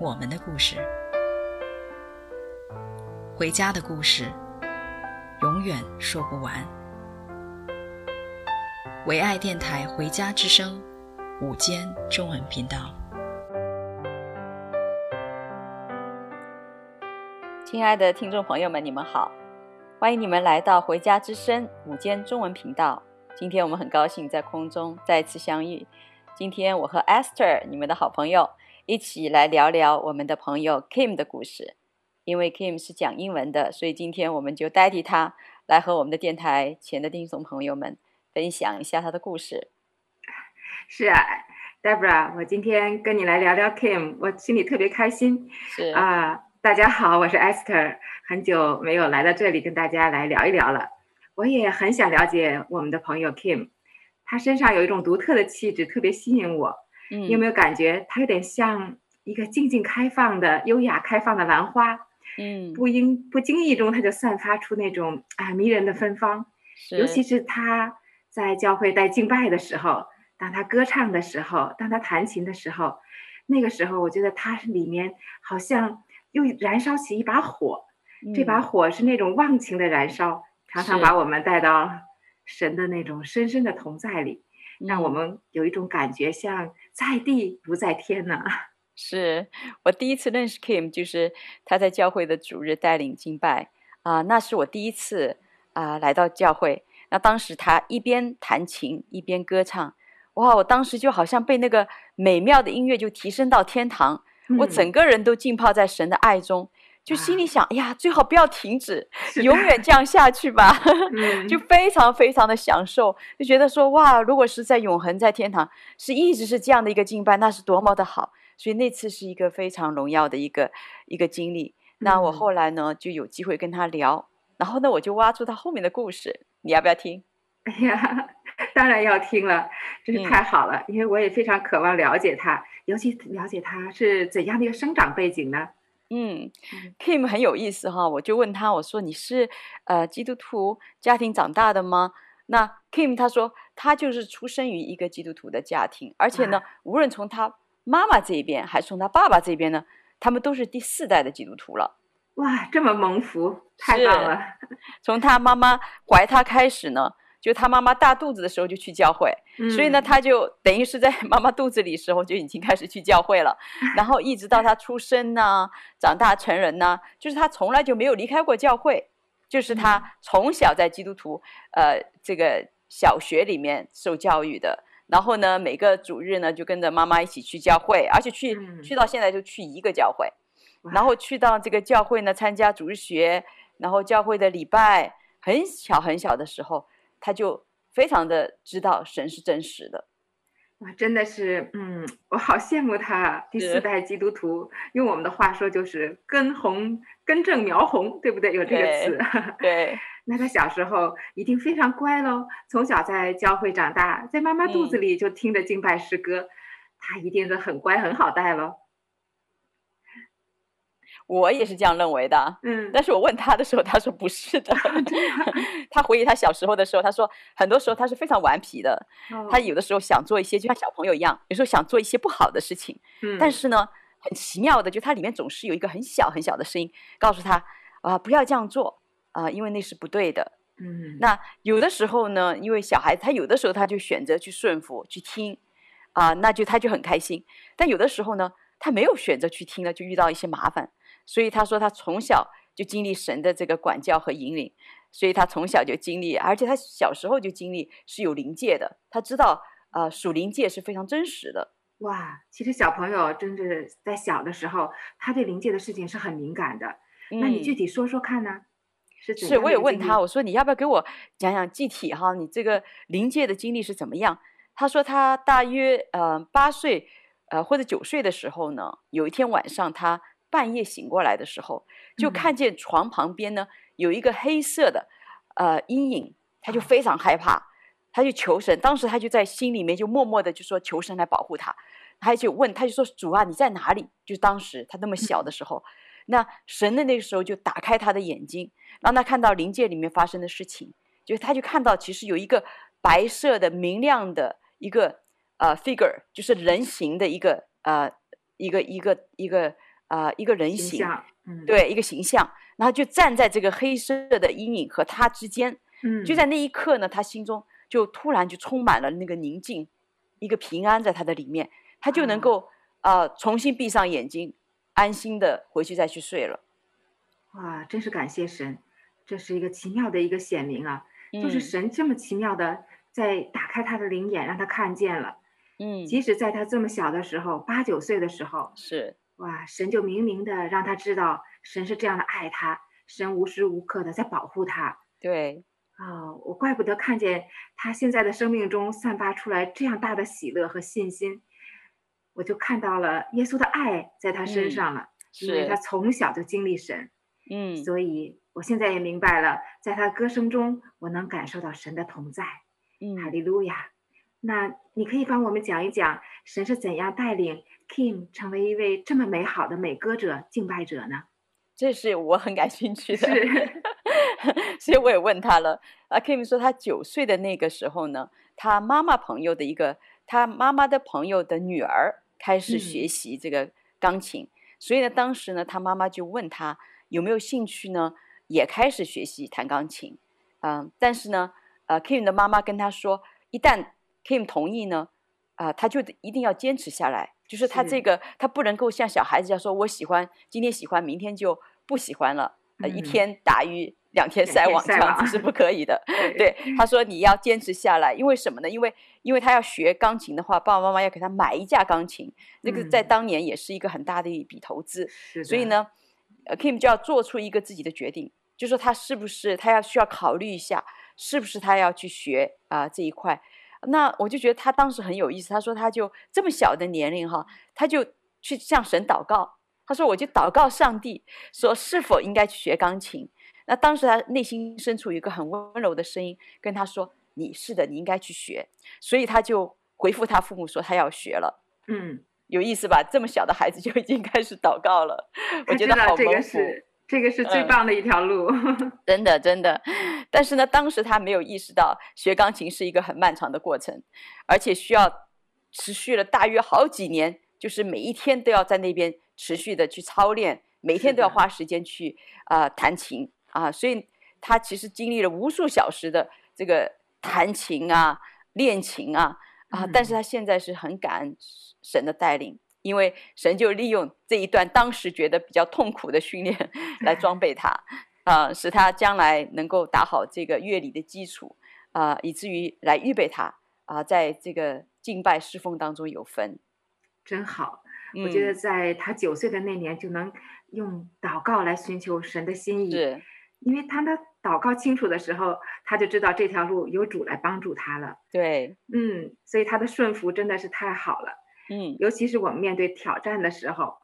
我们的故事，回家的故事，永远说不完。唯爱电台《回家之声》午间中文频道，亲爱的听众朋友们，你们好，欢迎你们来到《回家之声》午间中文频道。今天我们很高兴在空中再次相遇。今天我和 Esther，你们的好朋友，一起来聊聊我们的朋友 Kim 的故事。因为 Kim 是讲英文的，所以今天我们就代替他来和我们的电台前的听众朋友们分享一下他的故事。是啊，Deborah，我今天跟你来聊聊 Kim，我心里特别开心。是啊，uh, 大家好，我是 Esther，很久没有来到这里跟大家来聊一聊了。我也很想了解我们的朋友 Kim，他身上有一种独特的气质，特别吸引我。嗯，你有没有感觉它有点像一个静静开放的、优雅开放的兰花？嗯，不应不经意中，它就散发出那种啊迷人的芬芳。尤其是他在教会带敬拜的时候，当他歌唱的时候，当他弹琴的时候，那个时候我觉得他里面好像又燃烧起一把火，嗯，这把火是那种忘情的燃烧。常常把我们带到神的那种深深的同在里，让我们有一种感觉，像在地不在天呢。是我第一次认识 Kim，就是他在教会的主日带领敬拜啊、呃，那是我第一次啊、呃、来到教会。那当时他一边弹琴一边歌唱，哇！我当时就好像被那个美妙的音乐就提升到天堂，嗯、我整个人都浸泡在神的爱中。就心里想，哎呀，最好不要停止，永远这样下去吧，就非常非常的享受，就觉得说，哇，如果是在永恒在天堂，是一直是这样的一个敬拜，那是多么的好。所以那次是一个非常荣耀的一个一个经历。那我后来呢，就有机会跟他聊，然后呢，我就挖出他后面的故事，你要不要听？哎呀，当然要听了，真是太好了，因为我也非常渴望了解他，尤其了解他是怎样的一个生长背景呢？嗯，Kim 很有意思哈，我就问他，我说你是呃基督徒家庭长大的吗？那 Kim 他说他就是出生于一个基督徒的家庭，而且呢，无论从他妈妈这边还是从他爸爸这边呢，他们都是第四代的基督徒了。哇，这么蒙福，太棒了！从他妈妈怀他开始呢。就他妈妈大肚子的时候就去教会，嗯、所以呢，他就等于是在妈妈肚子里时候就已经开始去教会了，然后一直到他出生呢、啊、长大成人呢、啊，就是他从来就没有离开过教会，就是他从小在基督徒呃这个小学里面受教育的，然后呢，每个主日呢就跟着妈妈一起去教会，而且去、嗯、去到现在就去一个教会，然后去到这个教会呢参加主日学，然后教会的礼拜，很小很小的时候。他就非常的知道神是真实的，哇，真的是，嗯，我好羡慕他。第四代基督徒，用我们的话说就是根红、根正苗红，对不对？有这个词。对。对那他小时候一定非常乖喽，从小在教会长大，在妈妈肚子里就听着敬拜诗歌，嗯、他一定是很乖、很好带喽。我也是这样认为的，嗯，但是我问他的时候，他说不是的。他回忆他小时候的时候，他说很多时候他是非常顽皮的，哦、他有的时候想做一些就像小朋友一样，有时候想做一些不好的事情，嗯，但是呢，很奇妙的，就他里面总是有一个很小很小的声音告诉他啊、呃，不要这样做啊、呃，因为那是不对的，嗯。那有的时候呢，因为小孩子他有的时候他就选择去顺服去听，啊、呃，那就他就很开心。但有的时候呢，他没有选择去听了，就遇到一些麻烦。所以他说，他从小就经历神的这个管教和引领，所以他从小就经历，而且他小时候就经历是有灵界的，他知道呃属灵界是非常真实的。哇，其实小朋友真的在小的时候，他对灵界的事情是很敏感的。嗯、那你具体说说看呢？是是，我也问他，我说你要不要给我讲讲具体哈，你这个灵界的经历是怎么样？他说他大约呃八岁呃，或者九岁的时候呢，有一天晚上他半夜醒过来的时候，就看见床旁边呢有一个黑色的呃阴影，他就非常害怕，他就求神。当时他就在心里面就默默的就说求神来保护他，他就问他就说主啊，你在哪里？就当时他那么小的时候，那神的那个时候就打开他的眼睛，让他看到灵界里面发生的事情，就他就看到其实有一个白色的明亮的一个。呃、uh,，figure 就是人形的一个呃、uh, 一个一个一个啊、uh, 一个人形，对一个形象，然后就站在这个黑色的阴影和他之间，嗯，就在那一刻呢，他心中就突然就充满了那个宁静，一个平安在他的里面，他就能够啊、uh, 重新闭上眼睛，安心的回去再去睡了。哇，真是感谢神，这是一个奇妙的一个显明啊，嗯、就是神这么奇妙的在打开他的灵眼，让他看见了。嗯，即使在他这么小的时候，八九岁的时候，是哇，神就明明的让他知道，神是这样的爱他，神无时无刻的在保护他。对，哦，我怪不得看见他现在的生命中散发出来这样大的喜乐和信心，我就看到了耶稣的爱在他身上了，嗯、因为他从小就经历神。嗯，所以我现在也明白了，在他歌声中，我能感受到神的同在。嗯，哈利路亚。那你可以帮我们讲一讲神是怎样带领 Kim 成为一位这么美好的美歌者、敬拜者呢？这是我很感兴趣的，是 所以我也问他了。啊，Kim 说他九岁的那个时候呢，他妈妈朋友的一个，他妈妈的朋友的女儿开始学习这个钢琴，嗯、所以呢，当时呢，他妈妈就问他有没有兴趣呢，也开始学习弹钢琴。嗯、呃，但是呢，呃，Kim 的妈妈跟他说，一旦 Kim 同意呢，啊、呃，他就一定要坚持下来，就是他这个他不能够像小孩子一样说，我喜欢今天喜欢，明天就不喜欢了，呃，一天打鱼两天晒网这样子是不可以的。对，他说你要坚持下来，因为什么呢？因为因为他要学钢琴的话，爸爸妈妈要给他买一架钢琴，那个在当年也是一个很大的一笔投资，所以呢，Kim 就要做出一个自己的决定，就说他是不是他要需要考虑一下，是不是他要去学啊、呃、这一块。那我就觉得他当时很有意思。他说，他就这么小的年龄哈，他就去向神祷告。他说，我就祷告上帝，说是否应该去学钢琴。那当时他内心深处有一个很温柔的声音跟他说：“你是的，你应该去学。”所以他就回复他父母说：“他要学了。”嗯，有意思吧？这么小的孩子就已经开始祷告了，我觉得好丰富。这个是最棒的一条路，嗯，真的真的。但是呢，当时他没有意识到学钢琴是一个很漫长的过程，而且需要持续了大约好几年，就是每一天都要在那边持续的去操练，每天都要花时间去啊、呃、弹琴啊。所以他其实经历了无数小时的这个弹琴啊、练琴啊啊。但是他现在是很感恩神的带领。因为神就利用这一段当时觉得比较痛苦的训练 来装备他，啊、呃，使他将来能够打好这个乐理的基础，啊、呃，以至于来预备他啊、呃，在这个敬拜侍奉当中有分，真好。我觉得在他九岁的那年就能用祷告来寻求神的心意，是因为他的祷告清楚的时候，他就知道这条路有主来帮助他了。对，嗯，所以他的顺服真的是太好了。嗯，尤其是我们面对挑战的时候，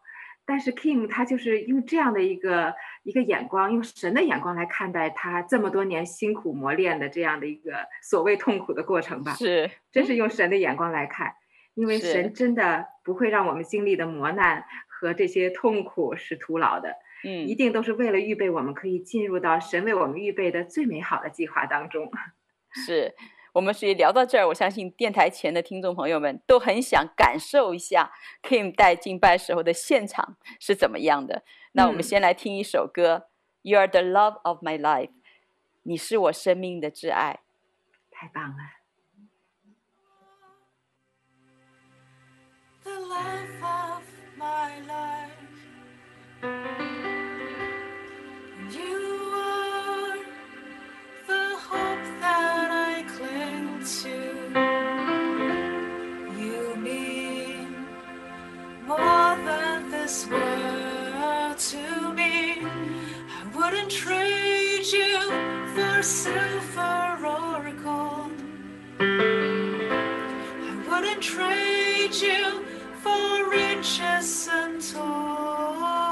但是 Kim 他就是用这样的一个一个眼光，用神的眼光来看待他这么多年辛苦磨练的这样的一个所谓痛苦的过程吧。是，真是用神的眼光来看，因为神真的不会让我们经历的磨难和这些痛苦是徒劳的。嗯，一定都是为了预备我们可以进入到神为我们预备的最美好的计划当中。是。我们所以聊到这儿，我相信电台前的听众朋友们都很想感受一下 Kim 带敬拜时候的现场是怎么样的。那我们先来听一首歌，嗯，You are the love of my life，你是我生命的挚爱，太棒了。The love of my life. This world to me. I wouldn't trade you for silver or gold. I wouldn't trade you for riches untold.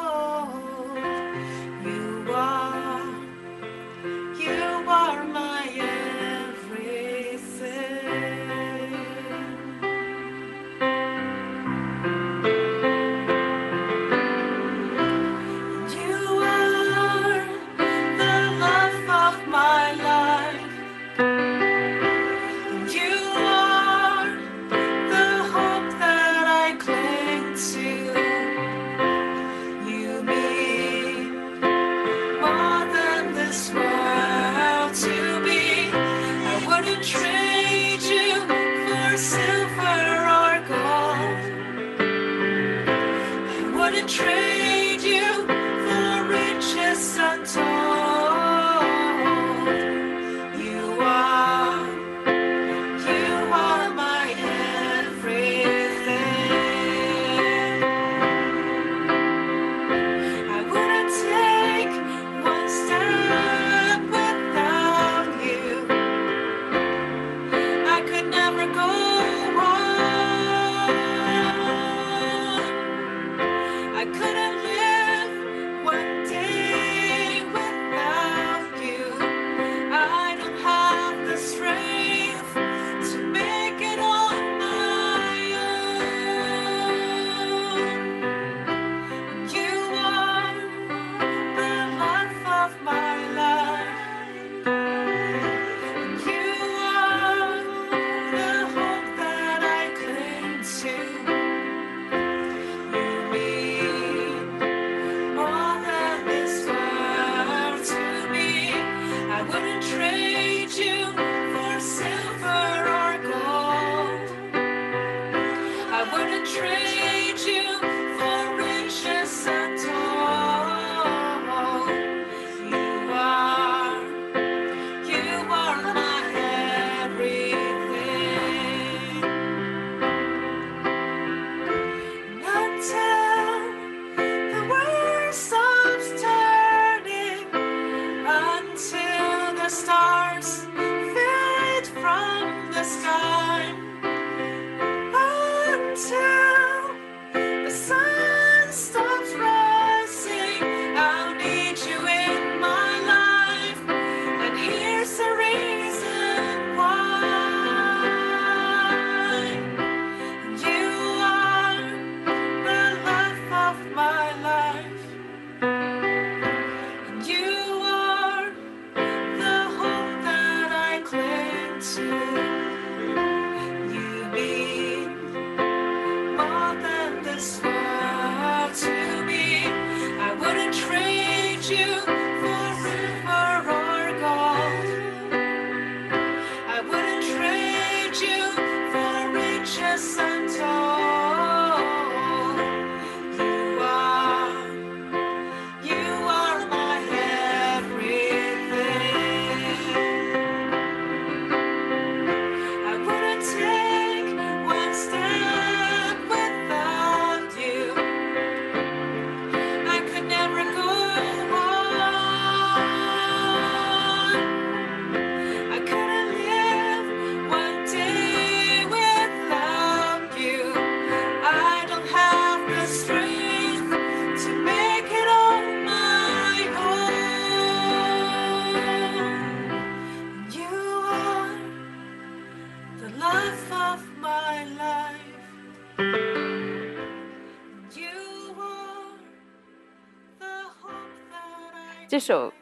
这首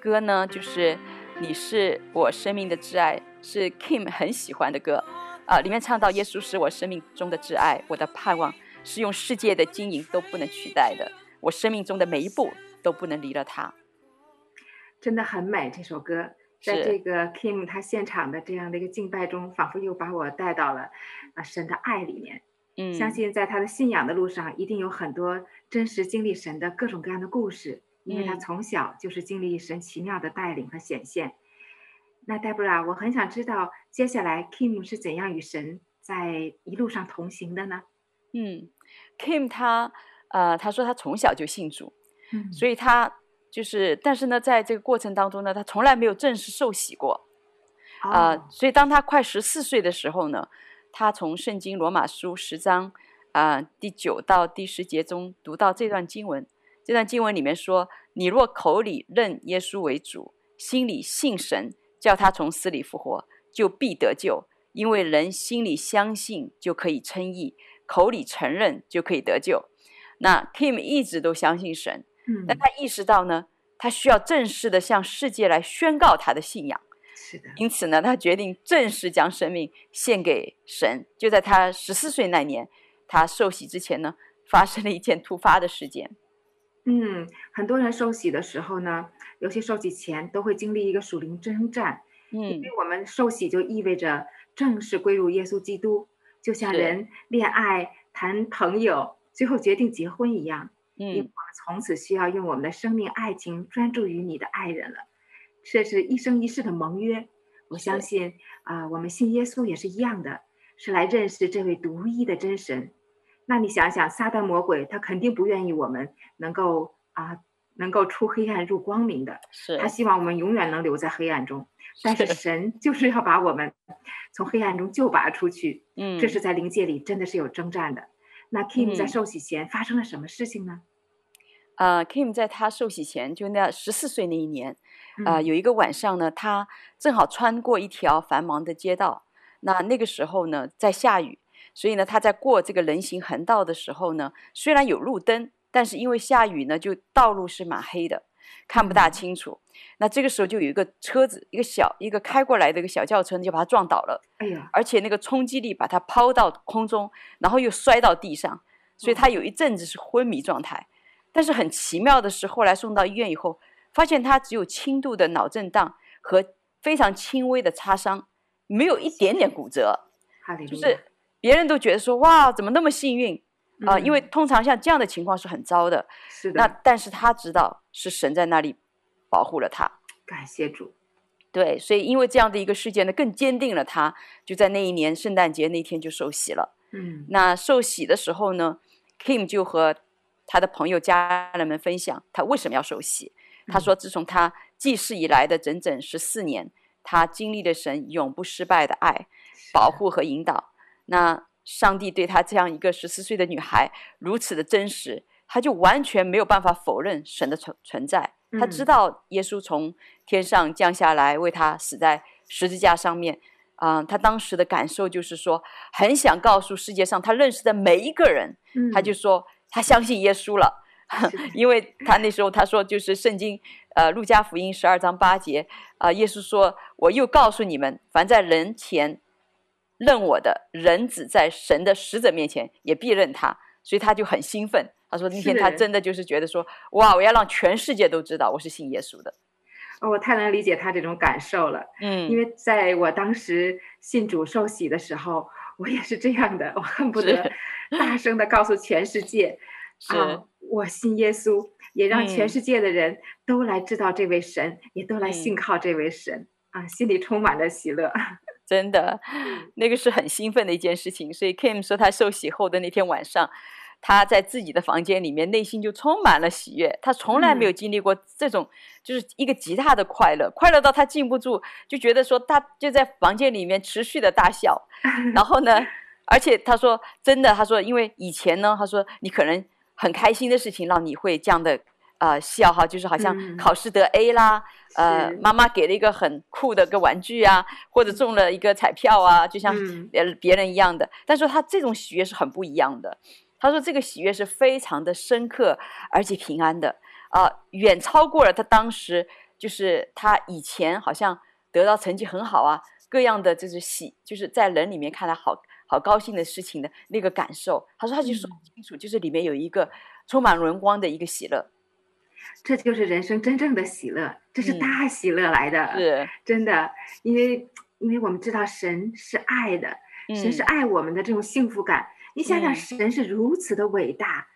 歌呢，就是你是我生命的挚爱，是 Kim 很喜欢的歌啊、里面唱到耶稣是我生命中的挚爱，我的盼望是用世界的金银都不能取代的，我生命中的每一步都不能离了他。真的很美这首歌，在这个 Kim 他现场的这样的一个敬拜中，仿佛又把我带到了啊神的爱里面。嗯，相信在他的信仰的路上，一定有很多真实经历神的各种各样的故事，因为他嗯从小就是经历神奇妙的带领和显现。那 Deborah，我很想知道接下来 Kim 是怎样与神在一路上同行的呢？嗯，Kim 他呃，他说他从小就信主，嗯所以他就是，但是呢，在这个过程当中呢，他从来没有正式受洗过。啊、哦所以当他快十四岁的时候呢，他从圣经罗马书十章啊、呃、第九到第十节中读到这段经文。这段经文里面说：“你若口里认耶稣为主，心里信神，叫他从死里复活，就必得救。因为人心里相信就可以称义，口里承认就可以得救。”那 Kim 一直都相信神，嗯，但他意识到呢，他需要正式的向世界来宣告他的信仰。是的，因此呢，他决定正式将生命献给神。就在他十四岁那年，他受洗之前呢，发生了一件突发的事件。嗯，很多人受洗的时候呢，尤其受洗前都会经历一个属灵征战。嗯，因为我们受洗就意味着正式归入耶稣基督，就像人恋爱、谈朋友，最后决定结婚一样。嗯，因为我们从此需要用我们的生命、爱情专注于你的爱人了。这是一生一世的盟约。我相信啊、呃，我们信耶稣也是一样的，是来认识这位独一的真神。那你想想，撒旦魔鬼他肯定不愿意我们能够啊，能够出黑暗入光明的，是他希望我们永远能留在黑暗中。但是神就是要把我们从黑暗中救拔出去。嗯，这是在灵界里真的是有征战的。那 Kim 在受洗前发生了什么事情呢？呃、嗯 uh,，Kim 在他受洗前，就那十四岁那一年，呃、uh, 嗯，有一个晚上呢，他正好穿过一条繁忙的街道。那那个时候呢，在下雨。所以呢，他在过这个人行横道的时候呢，虽然有路灯，但是因为下雨呢，就道路是蛮黑的，看不大清楚。嗯、那这个时候就有一个车子，一个小一个开过来的一个小轿车，就把他撞倒了。哎呀！而且那个冲击力把他抛到空中，然后又摔到地上，所以他有一阵子是昏迷状态。但是很奇妙的是，后来送到医院以后，发现他只有轻度的脑震荡和非常轻微的擦伤，没有一点点骨折，就是。别人都觉得说哇，怎么那么幸运啊、呃？因为通常像这样的情况是很糟的。是的。那但是他知道是神在那里保护了他。感谢主。对，所以因为这样的一个事件呢，更坚定了他，就在那一年圣诞节那天就受洗了。嗯。那受洗的时候呢，Kim 就和他的朋友家人们分享他为什么要受洗。他说，自从他记事以来的整整十四年，他经历了神永不失败的爱、保护和引导。那上帝对她这样一个十四岁的女孩如此的真实，他就完全没有办法否认神的存存在。他知道耶稣从天上降下来为他死在十字架上面，啊、呃，他当时的感受就是说，很想告诉世界上他认识的每一个人，他就说他相信耶稣了，因为他那时候他说就是圣经，呃，路加福音十二章八节，啊、呃，耶稣说，我又告诉你们，凡在人前。认我的人子在神的使者面前也必认他，所以他就很兴奋。他说：“那天他真的就是觉得说，哇，我要让全世界都知道我是信耶稣的。”哦，我太能理解他这种感受了。嗯，因为在我当时信主受洗的时候，我也是这样的，我恨不得大声的告诉全世界 啊，我信耶稣，也让全世界的人都来知道这位神，嗯、也都来信靠这位神啊，心里充满了喜乐。真的，那个是很兴奋的一件事情。所以 Kim 说，他受洗后的那天晚上，他在自己的房间里面，内心就充满了喜悦。他从来没有经历过这种，就是一个极大的快乐，快乐到他禁不住，就觉得说他就在房间里面持续的大笑。然后呢，而且他说真的，他说因为以前呢，他说你可能很开心的事情让你会这样的。呃，笑哈，就是好像考试得 A 啦，嗯、呃，妈妈给了一个很酷的个玩具啊，或者中了一个彩票啊，就像别别人一样的。嗯、但是他这种喜悦是很不一样的。他说这个喜悦是非常的深刻，而且平安的啊、呃，远超过了他当时就是他以前好像得到成绩很好啊，各样的就是喜，就是在人里面看来好好高兴的事情的那个感受。他说他就说不清楚，就是里面有一个充满荣光的一个喜乐。这就是人生真正的喜乐，这是大喜乐来的，嗯、是真的。因为，因为我们知道神是爱的，嗯、神是爱我们的这种幸福感。你想想，神是如此的伟大，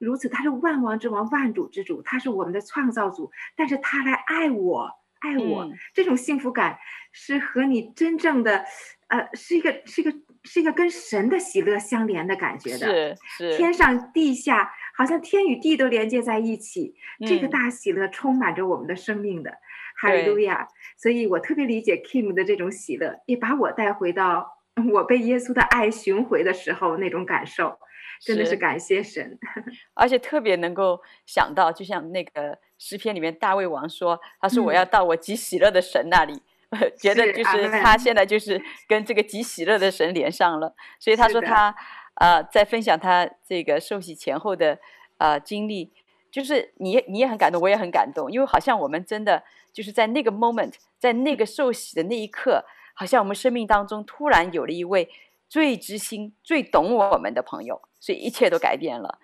嗯、如此他是万王之王、万主之主，他是我们的创造主，但是他来爱我，爱我，嗯、这种幸福感是和你真正的，呃，是一个，是一个，是一个跟神的喜乐相连的感觉的，是是，天上地下。好像天与地都连接在一起，这个大喜乐充满着我们的生命的，哈利路亚！所以我特别理解 Kim 的这种喜乐，也把我带回到 我被耶稣的爱寻回的时候那种感受。真的是感谢神。而且特别能够想到，就像那个诗篇里面大卫王说：“他说我要到我极喜乐的神那里。嗯 ”觉得就是他现在就是跟这个极喜乐的神连上了。所以他说他呃在分享他这个受洗前后的呃经历，就是你你也很感动，我也很感动，因为好像我们真的就是在那个 moment，在那个受洗的那一刻。好像我们生命当中突然有了一位最知心、最懂我们的朋友，所以一切都改变了。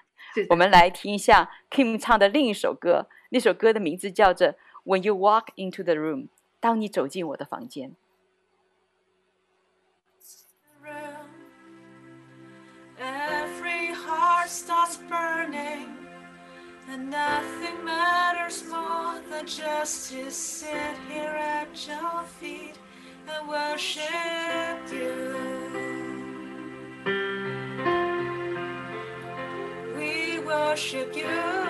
我们来听一下 Kim 唱的另一首歌，那首歌的名字叫做《When You Walk Into the Room》，当你走进我的房间。heart starts burning, and nothing matters more than just to sit here at your feet and worship you. We worship you.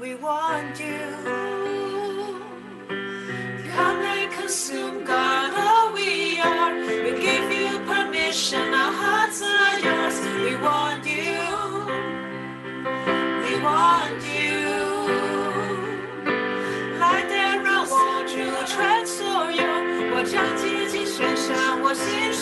We want you. Come and consume God, all we are. We give you permission, our hearts are yours. We want you. We want you. Like that road you tread so young. 我将竭尽全身，我心。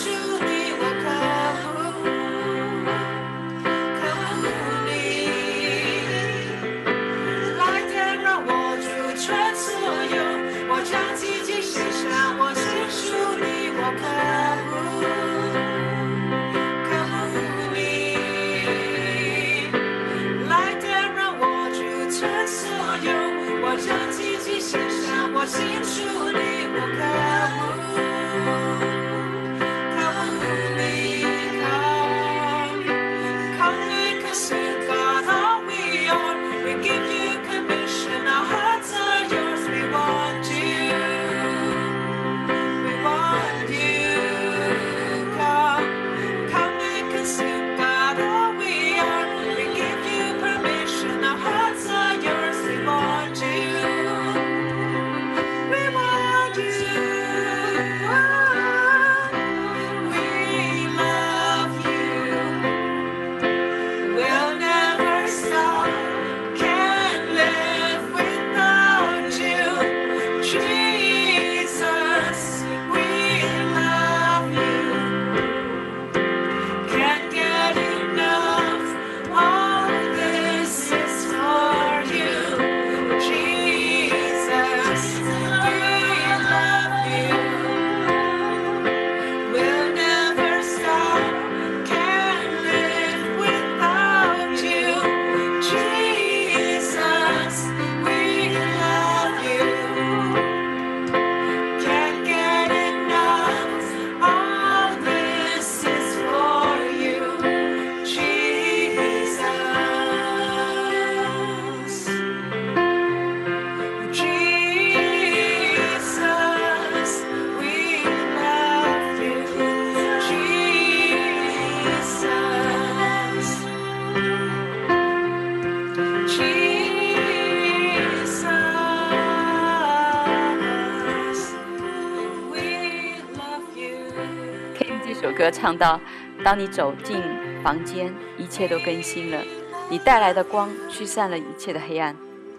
唱到：当你走进房间，一切都更新了，你带来的光驱散了一切的黑暗，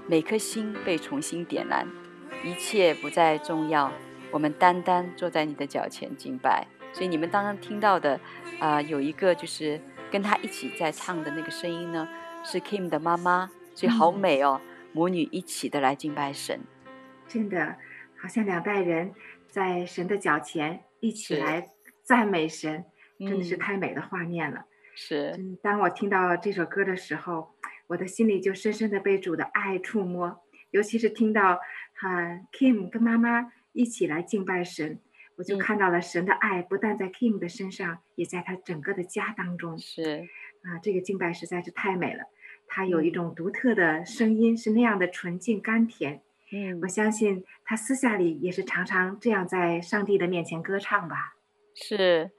每颗心被重新点燃，一切不再重要，我们单单坐在你的脚前敬拜。所以你们刚刚听到的，啊、呃，有一个就是跟他一起在唱的那个声音呢，是 Kim 的妈妈，所以好美哦，嗯、母女一起的来敬拜神，真的好像两代人在神的脚前一起来赞美神，真的是太美的画面了。是，嗯，当我听到这首歌的时候，我的心里就深深的被主的爱触摸，尤其是听到哈、啊、Kim 跟妈妈一起来敬拜神。我就看到了神的爱，不但在 Kim 的身上，也在他整个的家当中。是，啊，这个敬拜实在是太美了。他有一种独特的声音，是那样的纯净甘甜。嗯，我相信他私下里也是常常这样在上帝的面前歌唱吧。是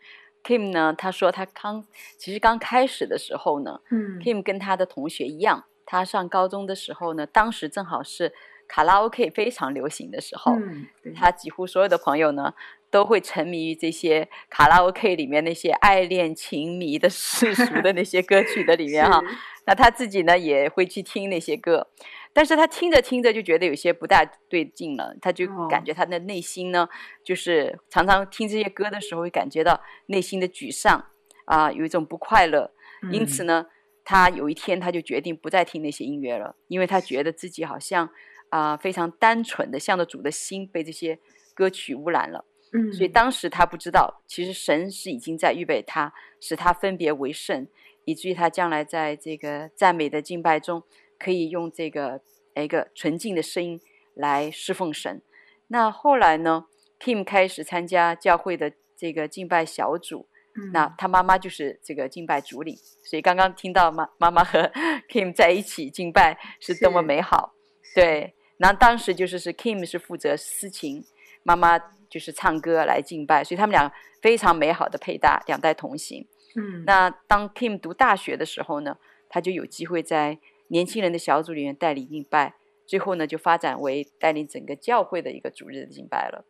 ，Kim 呢？他说他刚其实刚开始的时候呢，嗯，Kim 跟他的同学一样，他上高中的时候呢，当时正好是卡拉 OK 非常流行的时候，嗯，他几乎所有的朋友呢。都会沉迷于这些卡拉 OK 里面那些爱恋情迷的世俗的那些歌曲的里面哈，那他自己呢也会去听那些歌，但是他听着听着就觉得有些不大对劲了，他就感觉他的内心呢，就是常常听这些歌的时候会感觉到内心的沮丧啊，有一种不快乐，因此呢，他有一天他就决定不再听那些音乐了，因为他觉得自己好像啊非常单纯的向着主的心被这些歌曲污染了。嗯，所以当时他不知道，其实神是已经在预备他，使他分别为圣，以至于他将来在这个赞美的敬拜中，可以用这个一个纯净的声音来侍奉神。那后来呢，Kim 开始参加教会的这个敬拜小组，嗯、那他妈妈就是这个敬拜主领，所以刚刚听到妈妈妈和 Kim 在一起敬拜是多么美好。对，那当时就是是 Kim 是负责司琴，妈妈。就是唱歌来敬拜，所以他们俩非常美好的配搭，两代同行。嗯，那当 Kim 读大学的时候呢，他就有机会在年轻人的小组里面带领敬拜，最后呢就发展为带领整个教会的一个主日的敬拜了。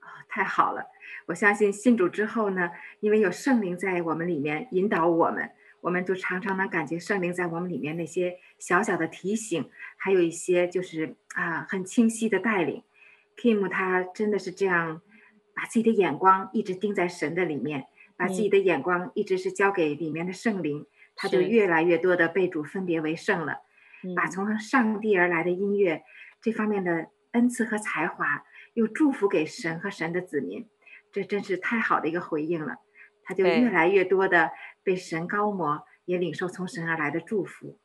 啊，太好了！我相信信主之后呢，因为有圣灵在我们里面引导我们，我们就常常能感觉圣灵在我们里面那些小小的提醒，还有一些就是啊很清晰的带领。Kim 他真的是这样，把自己的眼光一直盯在神的里面，把自己的眼光一直是交给里面的圣灵，嗯、他就越来越多的被主分别为圣了，把从上帝而来的音乐这方面的恩赐和才华，又祝福给神和神的子民，这真是太好的一个回应了。他就越来越多的被神高摩，也领受从神而来的祝福。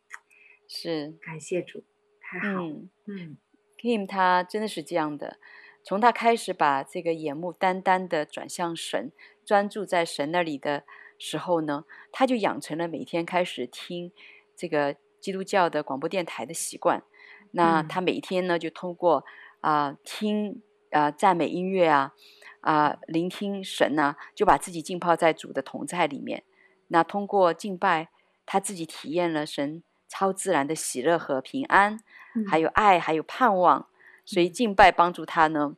是，感谢主，太好，嗯。嗯 Kim 他真的是这样的，从他开始把这个眼目单单的转向神，专注在神那里的时候呢，他就养成了每天开始听这个基督教的广播电台的习惯。那他每天呢，就通过啊、呃、听啊、呃、赞美音乐啊啊、呃、聆听神呐、啊，就把自己浸泡在主的同在里面。那通过敬拜，他自己体验了神超自然的喜乐和平安。还有爱，还有盼望，所以敬拜帮助他呢，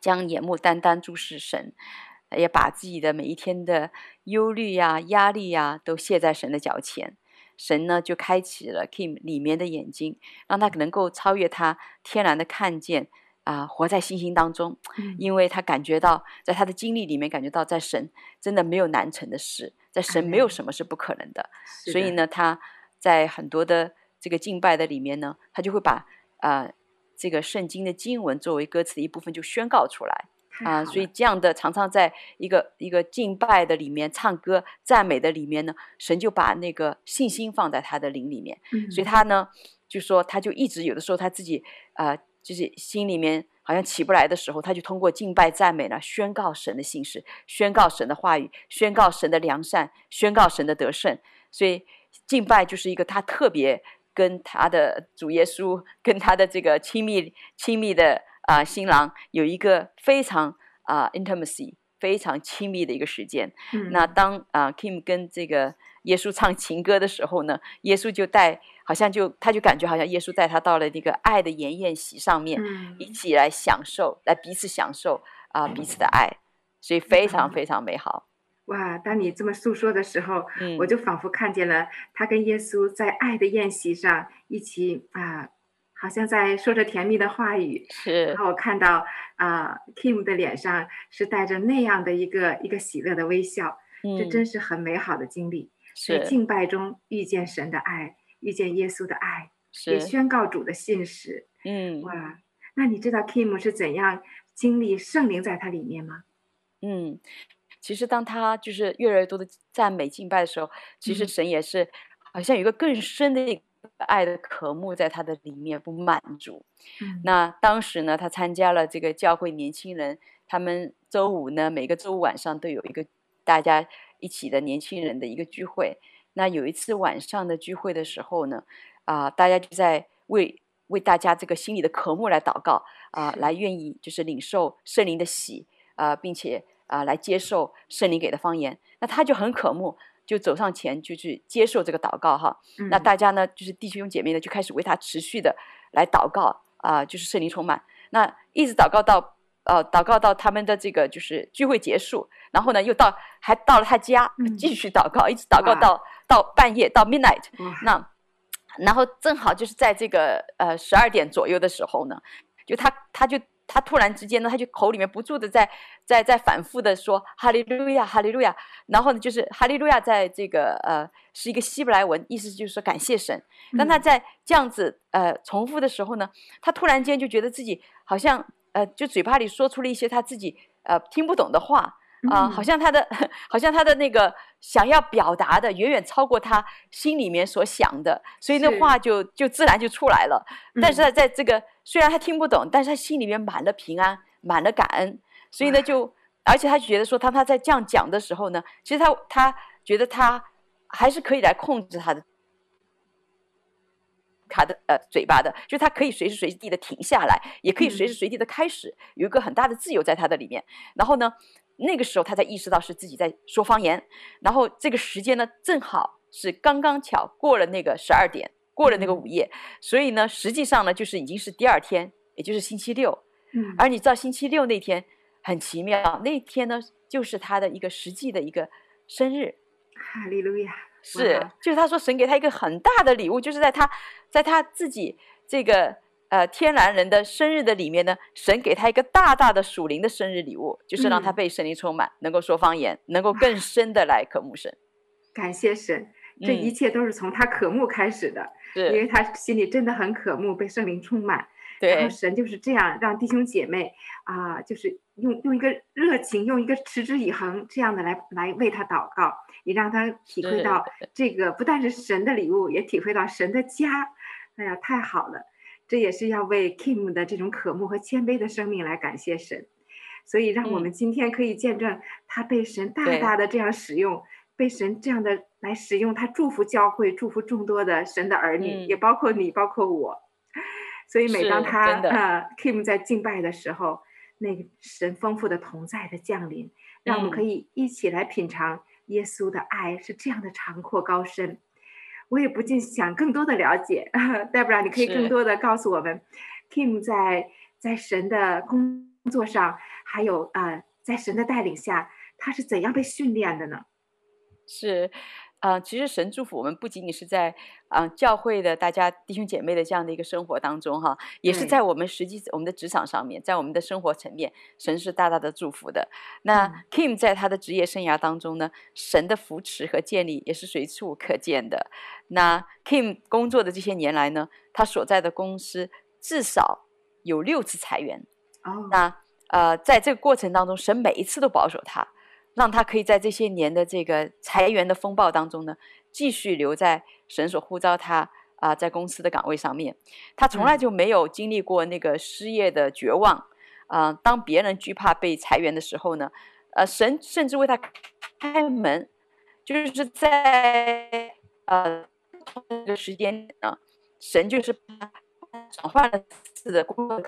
将眼目单单注视神，也把自己的每一天的忧虑呀、压力呀，都卸在神的脚前。神呢，就开启了 Kim 里面的眼睛，让他能够超越他天然的看见啊，活在信心当中，因为他感觉到，在他的经历里面感觉到，在神真的没有难成的事，在神没有什么是不可能的。所以呢，他在很多的。这个敬拜的里面呢，他就会把啊、呃、这个圣经的经文作为歌词的一部分就宣告出来啊、呃，所以这样的常常在一个一个敬拜的里面唱歌赞美的里面呢，神就把那个信心放在他的灵里面，嗯、所以他呢就说他就一直有的时候他自己啊、呃、就是心里面好像起不来的时候，他就通过敬拜赞美呢宣告神的信实，宣告神的话语，宣告神的良善，宣告神的得胜，所以敬拜就是一个他特别。跟他的主耶稣，跟他的这个亲密亲密的啊、呃、新郎有一个非常啊、呃、intimacy 非常亲密的一个时间。嗯、那当啊、呃、Kim 跟这个耶稣唱情歌的时候呢，耶稣就带，好像就他就感觉好像耶稣带他到了那个爱的筵宴席上面，嗯、一起来享受，来彼此享受啊、呃、彼此的爱，所以非常非常美好。哇，当你这么诉说的时候，嗯、我就仿佛看见了他跟耶稣在爱的宴席上一起啊，好像在说着甜蜜的话语。是。然后我看到啊，Kim 的脸上是带着那样的一个一个喜乐的微笑，嗯、这真是很美好的经历。是。在敬拜中遇见神的爱，遇见耶稣的爱，也宣告主的信实。嗯。哇，那你知道 Kim 是怎样经历圣灵在他里面吗？嗯。其实，当他就是越来越多的赞美敬拜的时候，其实神也是好像有一个更深的爱的渴慕在他的里面不满足。嗯、那当时呢，他参加了这个教会年轻人，他们周五呢，每个周五晚上都有一个大家一起的年轻人的一个聚会。那有一次晚上的聚会的时候呢，啊、呃，大家就在为为大家这个心里的渴慕来祷告啊、呃，来愿意就是领受圣灵的喜啊、呃，并且。啊，来接受圣灵给的方言，那他就很渴慕，就走上前就去接受这个祷告哈。嗯、那大家呢，就是弟兄姐妹呢，就开始为他持续的来祷告啊，就是圣灵充满。那一直祷告到呃，祷告到他们的这个就是聚会结束，然后呢，又到还到了他家继续祷告，嗯、一直祷告到到半夜到 midnight。那然后正好就是在这个呃十二点左右的时候呢，就他他就。他突然之间呢，他就口里面不住的在在在反复的说哈利路亚，哈利路亚。然后呢，就是哈利路亚，在这个呃是一个希伯来文，意思就是说感谢神。当他在这样子呃重复的时候呢，他突然间就觉得自己好像呃就嘴巴里说出了一些他自己呃听不懂的话。啊、呃，好像他的，好像他的那个想要表达的远远超过他心里面所想的，所以那话就就自然就出来了。但是呢，在这个虽然他听不懂，但是他心里面满了平安，满了感恩，所以呢，就而且他觉得说，当他在这样讲的时候呢，其实他他觉得他还是可以来控制他的卡的呃嘴巴的，就是他可以随时随地的停下来，也可以随时随地的开始，有一个很大的自由在他的里面。然后呢，那个时候他才意识到是自己在说方言，然后这个时间呢，正好是刚刚巧过了那个十二点，过了那个午夜，所以呢，实际上呢，就是已经是第二天，也就是星期六。嗯，而你知道星期六那天很奇妙，那天呢，就是他的一个实际的一个生日。哈利路亚！是，就是他说神给他一个很大的礼物，就是在他在他自己这个。呃，天然人的生日的里面呢，神给他一个大大的属灵的生日礼物，就是让他被神灵充满，嗯、能够说方言，能够更深的来渴慕神。感谢神，这一切都是从他渴慕开始的，嗯、因为他心里真的很渴慕被圣灵充满。对，然后神就是这样让弟兄姐妹啊、呃，就是用用一个热情，用一个持之以恒这样的来来为他祷告，也让他体会到这个不但是神的礼物，也体会到神的家。哎呀，太好了。这也是要为 Kim 的这种渴慕和谦卑的生命来感谢神，所以让我们今天可以见证他被神大大的这样使用，嗯、被神这样的来使用，他祝福教会，祝福众多的神的儿女，嗯、也包括你，包括我。所以每当他呃 Kim 在敬拜的时候，那个神丰富的同在的降临，让我们可以一起来品尝耶稣的爱是这样的长阔高深。我也不禁想更多的了解，戴不然你可以更多的告诉我们，Kim 在在神的工作上，还有呃，在神的带领下，他是怎样被训练的呢？是。啊、呃，其实神祝福我们不仅仅是在啊、呃、教会的大家弟兄姐妹的这样的一个生活当中哈，也是在我们实际我们的职场上面，在我们的生活层面，神是大大的祝福的。那 Kim 在他的职业生涯当中呢，神的扶持和建立也是随处可见的。那 Kim 工作的这些年来呢，他所在的公司至少有六次裁员。哦，那呃，在这个过程当中，神每一次都保守他。让他可以在这些年的这个裁员的风暴当中呢，继续留在神所呼召他啊、呃，在公司的岗位上面。他从来就没有经历过那个失业的绝望啊、呃。当别人惧怕被裁员的时候呢，呃，神甚至为他开门，就是在呃这个时间啊，神就是转换了次的工作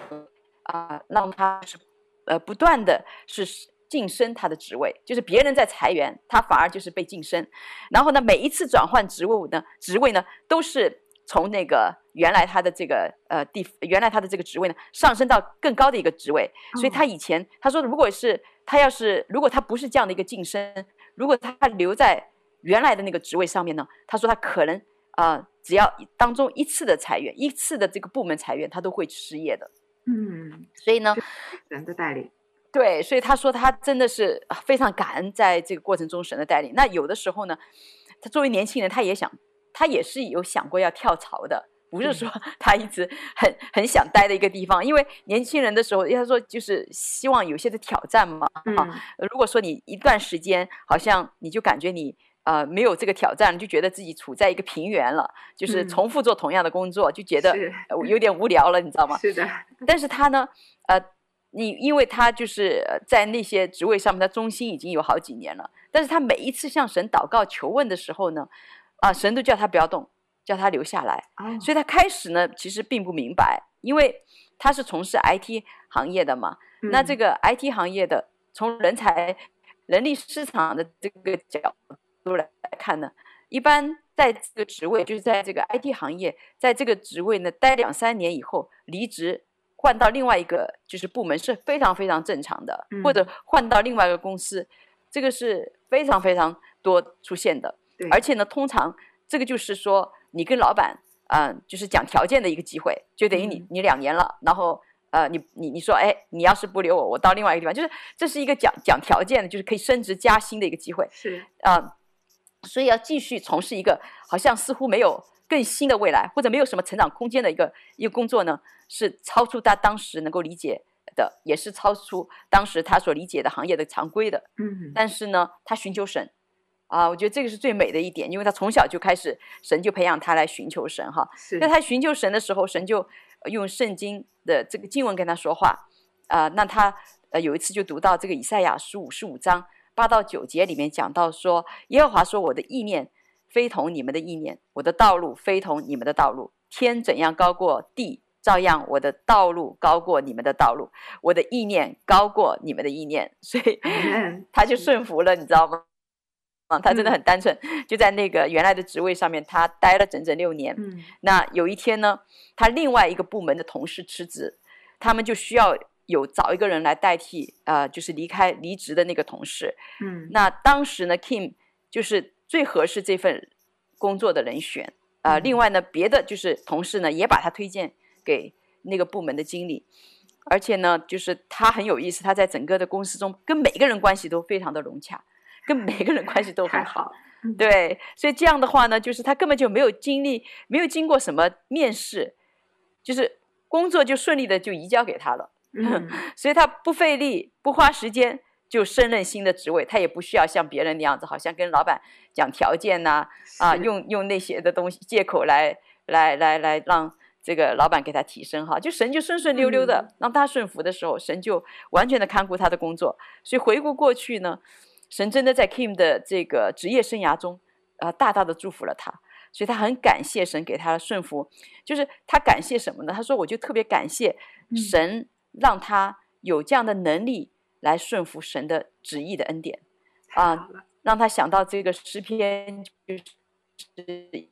啊、呃，让他是呃不断的是。晋升他的职位，就是别人在裁员，他反而就是被晋升。然后呢，每一次转换职务呢，职位呢，都是从那个原来他的这个呃地，原来他的这个职位呢，上升到更高的一个职位。所以他以前他说，如果是他要是如果他不是这样的一个晋升，如果他留在原来的那个职位上面呢，他说他可能啊、呃，只要当中一次的裁员，一次的这个部门裁员，他都会失业的。嗯，所以呢，人的带领，对，所以他说他真的是非常感恩在这个过程中神的带领。那有的时候呢，他作为年轻人，他也想，他也是有想过要跳槽的。不是说 他一直很很想待的一个地方，因为年轻人的时候，他说就是希望有些的挑战嘛。啊，如果说你一段时间好像你就感觉你呃没有这个挑战，就觉得自己处在一个平原了，就是重复做同样的工作，就觉得有点无聊了，你知道吗？是的。但是他呢，呃，你因为他就是在那些职位上面，他忠心已经有好几年了，但是他每一次向神祷告求问的时候呢，啊，神都叫他不要动。叫他留下来，所以他开始呢，其实并不明白，因为他是从事 IT 行业的嘛。嗯、那这个 IT 行业的，从人才、人力市场的这个角度来看呢，一般在这个职位，就是在这个 IT 行业，在这个职位呢待两三年以后离职，换到另外一个就是部门是非常非常正常的，嗯、或者换到另外一个公司，这个是非常非常多出现的。而且呢，通常这个就是说。你跟老板，嗯、呃，就是讲条件的一个机会，就等于你你两年了，然后呃，你你你说，哎，你要是不留我，我到另外一个地方，就是这是一个讲讲条件的，就是可以升职加薪的一个机会，是啊、呃，所以要继续从事一个好像似乎没有更新的未来，或者没有什么成长空间的一个一个工作呢，是超出他当时能够理解的，也是超出当时他所理解的行业的常规的，嗯，但是呢，他寻求神。啊，我觉得这个是最美的一点，因为他从小就开始，神就培养他来寻求神哈。是。那他寻求神的时候，神就用圣经的这个经文跟他说话。啊、呃，那他呃有一次就读到这个以赛亚书五十五章八到九节里面讲到说，耶和华说：“我的意念非同你们的意念，我的道路非同你们的道路。天怎样高过地，照样我的道路高过你们的道路，我的意念高过你们的意念。”所以他就顺服了，你知道吗？啊，他真的很单纯，嗯、就在那个原来的职位上面，他待了整整六年。嗯，那有一天呢，他另外一个部门的同事辞职，他们就需要有找一个人来代替，呃，就是离开离职的那个同事。嗯，那当时呢，Kim 就是最合适这份工作的人选。呃，嗯、另外呢，别的就是同事呢也把他推荐给那个部门的经理，而且呢，就是他很有意思，他在整个的公司中跟每个人关系都非常的融洽。跟每个人关系都很，好对，所以这样的话呢，就是他根本就没有经历，没有经过什么面试，就是工作就顺利的就移交给他了，嗯，所以他不费力，不花时间就升任新的职位，他也不需要像别人那样子，好像跟老板讲条件呐、啊，啊，用用那些的东西借口来来来来让这个老板给他提升哈，就神就顺顺溜溜的、嗯、让他顺服的时候，神就完全的看顾他的工作，所以回顾过去呢。神真的在 Kim 的这个职业生涯中，呃，大大的祝福了他，所以他很感谢神给他的顺服。就是他感谢什么呢？他说：“我就特别感谢神，让他有这样的能力来顺服神的旨意的恩典啊、呃，让他想到这个诗篇就是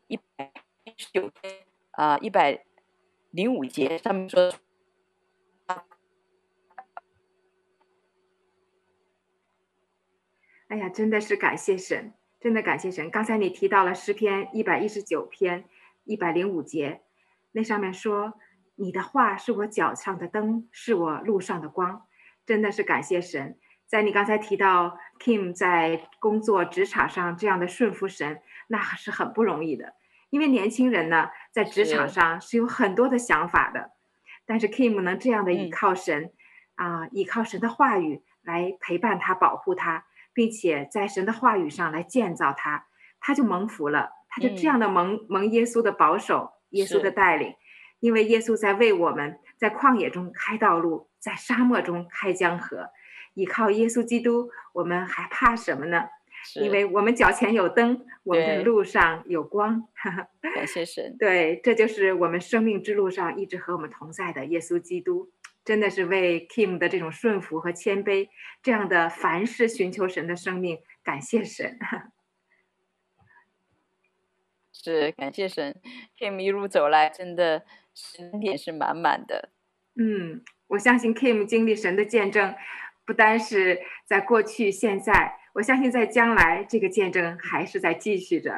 一百一十九篇啊一百零五节上面说。”哎呀，真的是感谢神，真的感谢神。刚才你提到了诗篇一百一十九篇一百零五节，那上面说：“你的话是我脚上的灯，是我路上的光。”真的是感谢神。在你刚才提到 Kim 在工作职场上这样的顺服神，那是很不容易的。因为年轻人呢，在职场上是有很多的想法的，是但是 Kim 能这样的依靠神，啊、嗯呃，依靠神的话语来陪伴他、保护他。并且在神的话语上来建造他，他就蒙福了，他就这样的蒙、嗯、蒙耶稣的保守，耶稣的带领，是因为耶稣在为我们在旷野中开道路，在沙漠中开江河，依靠耶稣基督，我们还怕什么呢？是因为我们脚前有灯，我们的路上有光。对 感谢神，对，这就是我们生命之路上一直和我们同在的耶稣基督。真的是为 Kim 的这种顺服和谦卑，这样的凡事寻求神的生命，感谢神。是感谢神，Kim 一路走来，真的恩典是满满的。嗯，我相信 Kim 经历神的见证，不单是在过去、现在。我相信在将来这个见证还是在继续着。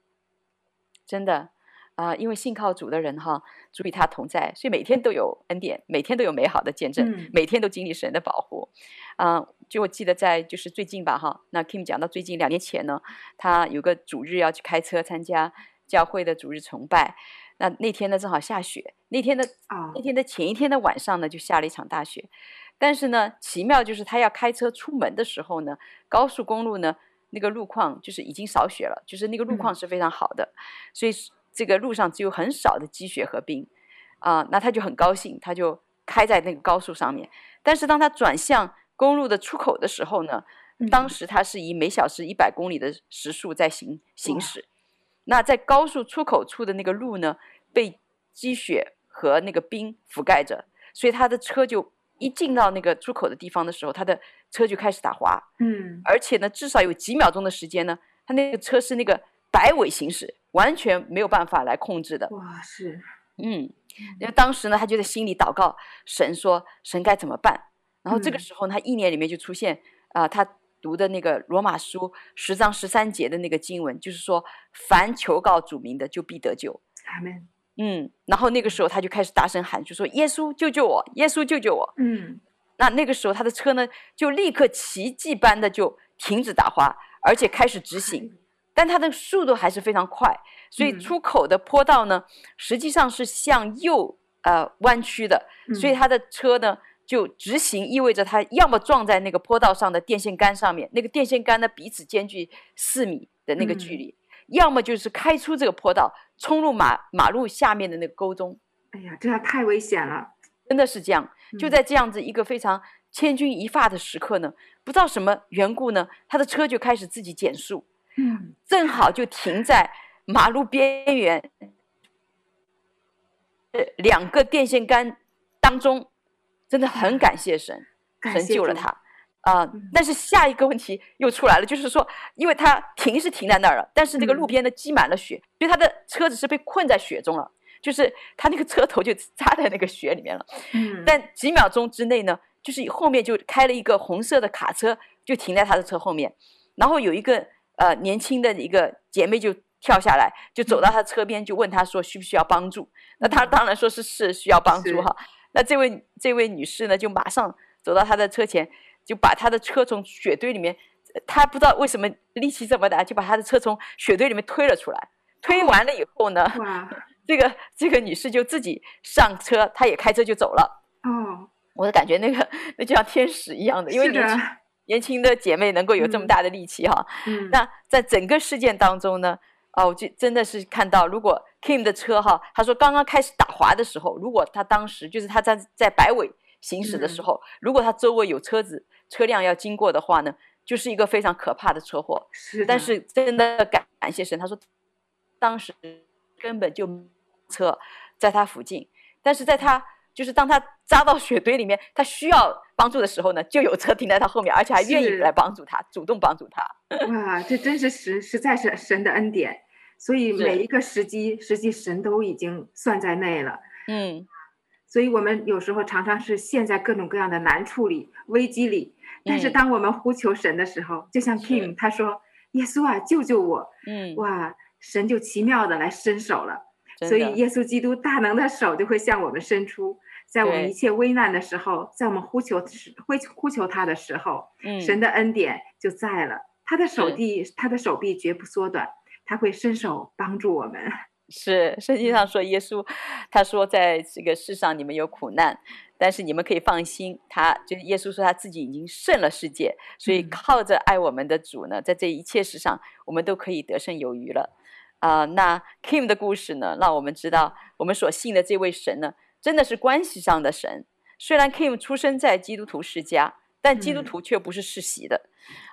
真的。啊、呃，因为信靠主的人哈，主与他同在，所以每天都有恩典，每天都有美好的见证，嗯、每天都经历神的保护。啊、呃，就我记得在就是最近吧哈，那 Kim 讲到最近两年前呢，他有个主日要去开车参加教会的主日崇拜，那那天呢正好下雪，那天的啊那天的前一天的晚上呢就下了一场大雪，但是呢奇妙就是他要开车出门的时候呢，高速公路呢那个路况就是已经扫雪了，就是那个路况是非常好的，嗯、所以。这个路上只有很少的积雪和冰，啊、呃，那他就很高兴，他就开在那个高速上面。但是当他转向公路的出口的时候呢，嗯、当时他是以每小时一百公里的时速在行行驶。那在高速出口处的那个路呢，被积雪和那个冰覆盖着，所以他的车就一进到那个出口的地方的时候，他的车就开始打滑。嗯，而且呢，至少有几秒钟的时间呢，他那个车是那个摆尾行驶。完全没有办法来控制的。哇，是，嗯，因为当时呢，他就在心里祷告神说，神该怎么办？然后这个时候，他意念里面就出现啊、他读的那个罗马书十章十三节的那个经文，就是说，凡求告主名的，就必得救。阿门。嗯，然后那个时候他就开始大声喊，就说：“耶稣救救我！耶稣救救我！”嗯，那那个时候他的车呢，就立刻奇迹般的就停止打滑，而且开始直行。但它的速度还是非常快，所以出口的坡道呢，嗯、实际上是向右呃弯曲的，所以他的车呢就直行，意味着他要么撞在那个坡道上的电线杆上面，那个电线杆呢彼此间距四米的那个距离，嗯、要么就是开出这个坡道，冲入马马路下面的那个沟中。哎呀，这样太危险了，真的是这样。就在这样子一个非常千钧一发的时刻呢，不知道什么缘故呢，他的车就开始自己减速。嗯，正好就停在马路边缘，呃，两个电线杆当中，真的很感谢神，神救了他啊、呃！但是下一个问题又出来了，就是说，因为他停是停在那儿了，但是那个路边呢积满了雪，所以他的车子是被困在雪中了，就是他那个车头就扎在那个雪里面了。嗯，但几秒钟之内呢，就是后面就开了一个红色的卡车，就停在他的车后面，然后有一个。呃，年轻的一个姐妹就跳下来，就走到他车边，就问他说：“需不需要帮助？”那他当然说是是需要帮助哈。那这位这位女士呢，就马上走到他的车前，就把他的车从雪堆里面，他不知道为什么力气这么大，就把他的车从雪堆里面推了出来。推完了以后呢，哇，这个这个女士就自己上车，她也开车就走了。哦，我就感觉那个那就像天使一样的，因为年轻。年轻的姐妹能够有这么大的力气哈，嗯，那在整个事件当中呢，哦，我就真的是看到，如果 Kim 的车哈，他说刚刚开始打滑的时候，如果他当时就是他在在摆尾行驶的时候，嗯，如果他周围有车子车辆要经过的话呢，就是一个非常可怕的车祸。是，但是真的感感谢神，他说当时根本就车在他附近，但是在他。就是当他扎到雪堆里面，他需要帮助的时候呢，就有车停在他后面，而且还愿意来帮助他，主动帮助他。哇，这真是实实在是神的恩典。所以每一个时机，实际神都已经算在内了。嗯，所以我们有时候常常是陷在各种各样的难处里、危机里，但是当我们呼求神的时候，嗯、就像 Kim 他说：“耶稣啊，救救我！”嗯，哇，神就奇妙的来伸手了。所以，耶稣基督大能的手就会向我们伸出，在我们一切危难的时候，在我们呼求呼呼求他的时候，嗯，神的恩典就在了。他的手臂，他的手臂绝不缩短，他会伸手帮助我们。是，圣经上说，耶稣他说，在这个世上你们有苦难，但是你们可以放心，他就是耶稣说他自己已经胜了世界，所以靠着爱我们的主呢，在这一切事上，我们都可以得胜有余了。啊、呃，那 Kim 的故事呢，让我们知道，我们所信的这位神呢，真的是关系上的神。虽然 Kim 出生在基督徒世家，但基督徒却不是世袭的。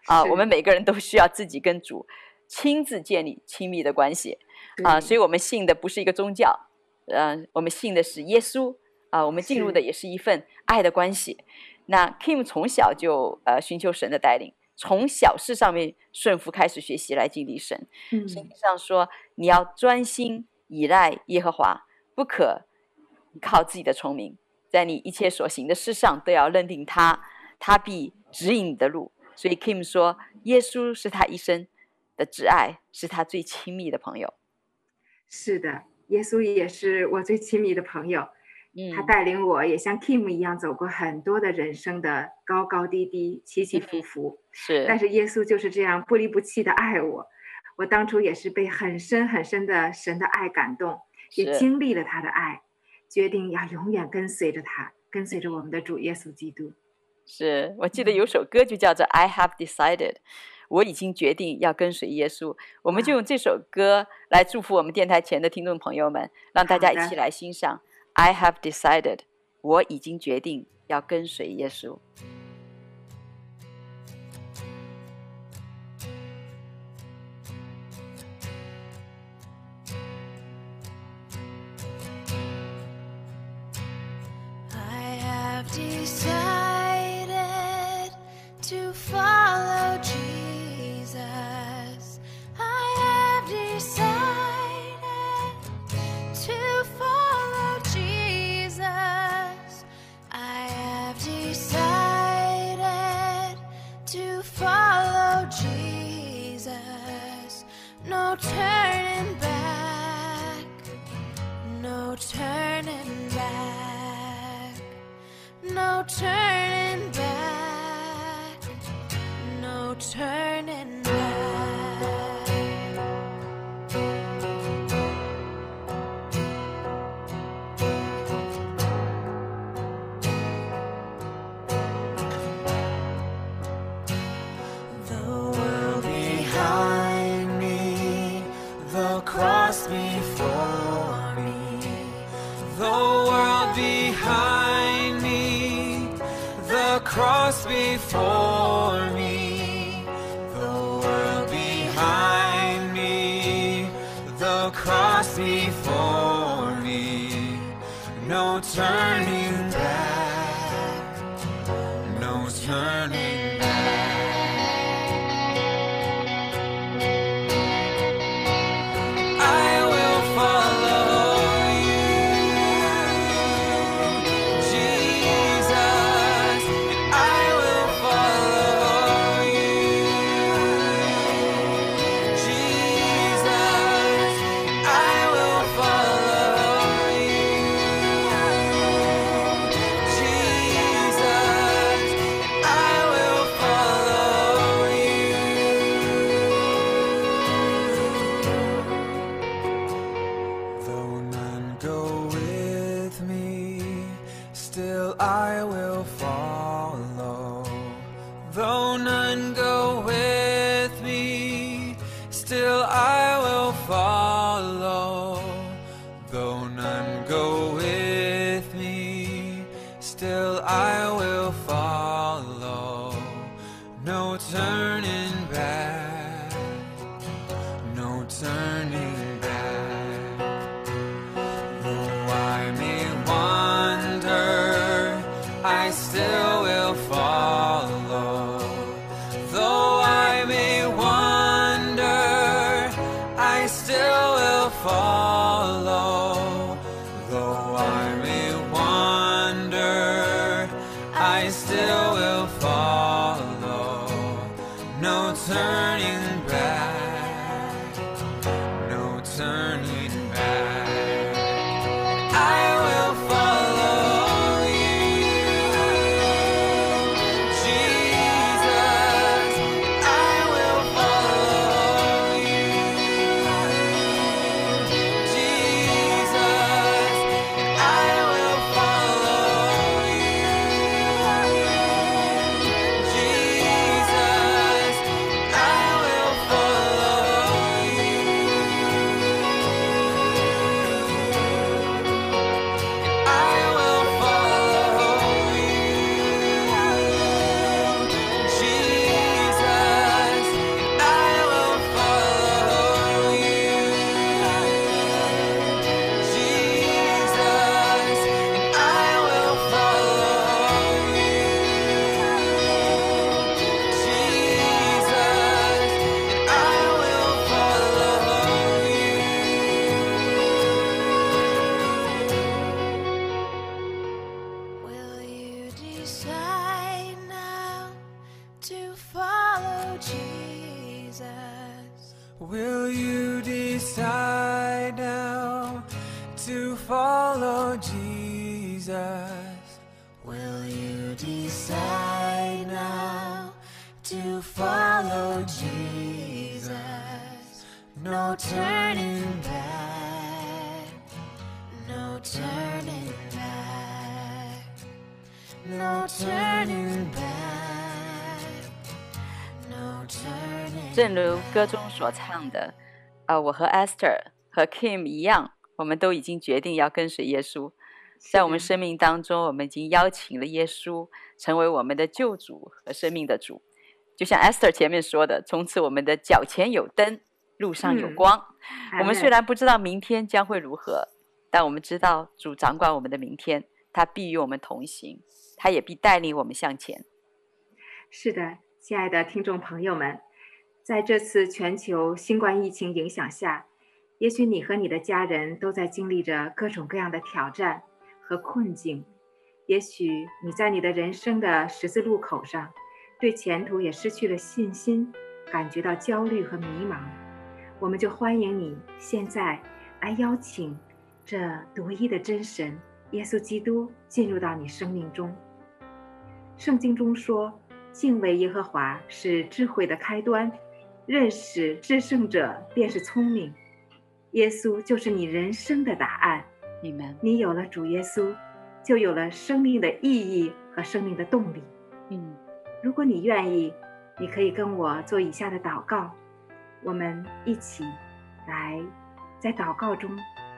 啊、我们每个人都需要自己跟主亲自建立亲密的关系。啊、呃，所以我们信的不是一个宗教，嗯、呃，我们信的是耶稣。啊、呃，我们进入的也是一份爱的关系。那 Kim 从小就呃寻求神的带领。从小事上面顺服开始学习来经历神。嗯圣经上说，你要专心依赖耶和华，不可靠自己的聪明，在你一切所行的事上都要认定他，他必指引你的路。所以 Kim 说，耶稣是他一生的挚爱，是他最亲密的朋友。是的，耶稣也是我最亲密的朋友。嗯，他带领我也像 Kim 一样走过很多的人生的高高低低、起起伏伏。是，但是耶稣就是这样不离不弃的爱我。我当初也是被很深很深的神的爱感动，也经历了他的爱，决定要永远跟随着他，跟随着我们的主耶稣基督。是，我记得有首歌就叫做《I Have Decided》，我已经决定要跟随耶稣。我们就用这首歌来祝福我们电台前的听众朋友们，让大家一起来欣赏《I Have Decided》，我已经决定要跟随耶稣。turning back. 歌中所唱的，啊，我和 Esther 和 Kim 一样，我们都已经决定要跟随耶稣。在我们生命当中，我们已经邀请了耶稣成为我们的救主和生命的主。就像 Esther 前面说的，从此我们的脚前有灯，路上有光。嗯、我们虽然不知道明天将会如何，但我们知道主掌管我们的明天，他必与我们同行，他也必带领我们向前。是的，亲爱的听众朋友们，在这次全球新冠疫情影响下，也许你和你的家人都在经历着各种各样的挑战。和困境，也许你在你的人生的十字路口上，对前途也失去了信心，感觉到焦虑和迷茫。我们就欢迎你现在来邀请这独一的真神耶稣基督进入到你生命中。圣经中说，敬畏耶和华是智慧的开端，认识至圣者便是聪明。耶稣就是你人生的答案。你们，你有了主耶稣，就有了生命的意义和生命的动力。嗯，如果你愿意，你可以跟我做以下的祷告，我们一起来在祷告中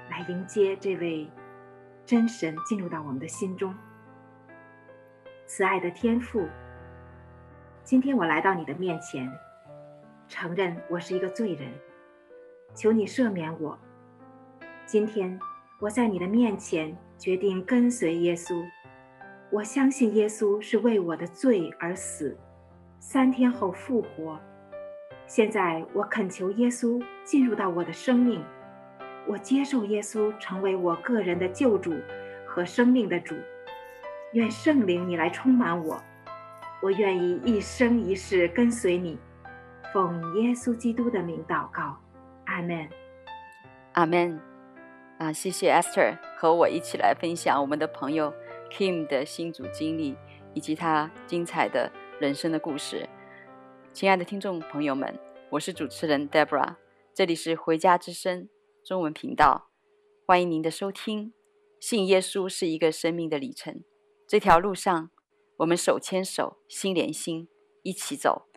来迎接这位真神进入到我们的心中。慈爱的天父，今天我来到你的面前，承认我是一个罪人，求你赦免我。今天。我在你的面前决定跟随耶稣，我相信耶稣是为我的罪而死，三天后复活。现在我恳求耶稣进入到我的生命，我接受耶稣成为我个人的救主和生命的主。愿圣灵你来充满我，我愿意一生一世跟随你。奉耶稣基督的名祷告，阿门，阿门。啊，谢谢 Esther 和我一起来分享我们的朋友 Kim 的新主经历，以及他精彩的人生的故事。亲爱的听众朋友们，我是主持人 Deborah，这里是回家之声中文频道，欢迎您的收听。信耶稣是一个生命的里程，这条路上我们手牵手，心连心，一起走。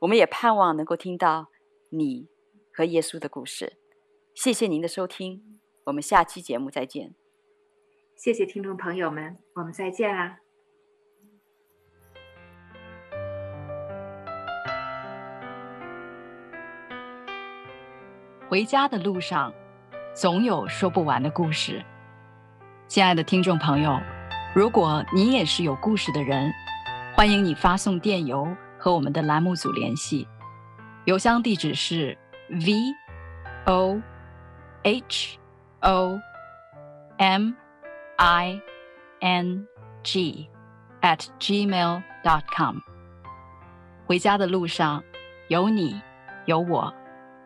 我们也盼望能够听到你和耶稣的故事。谢谢您的收听。我们下期节目再见。谢谢听众朋友们，我们再见啦！回家的路上，总有说不完的故事。亲爱的听众朋友，如果你也是有故事的人，欢迎你发送电邮和我们的栏目组联系，邮箱地址是 v o h。O M I N G at gmail dot com。回家的路上，有你，有我，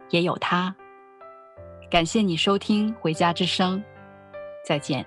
也有他。感谢你收听《回家之声》，再见。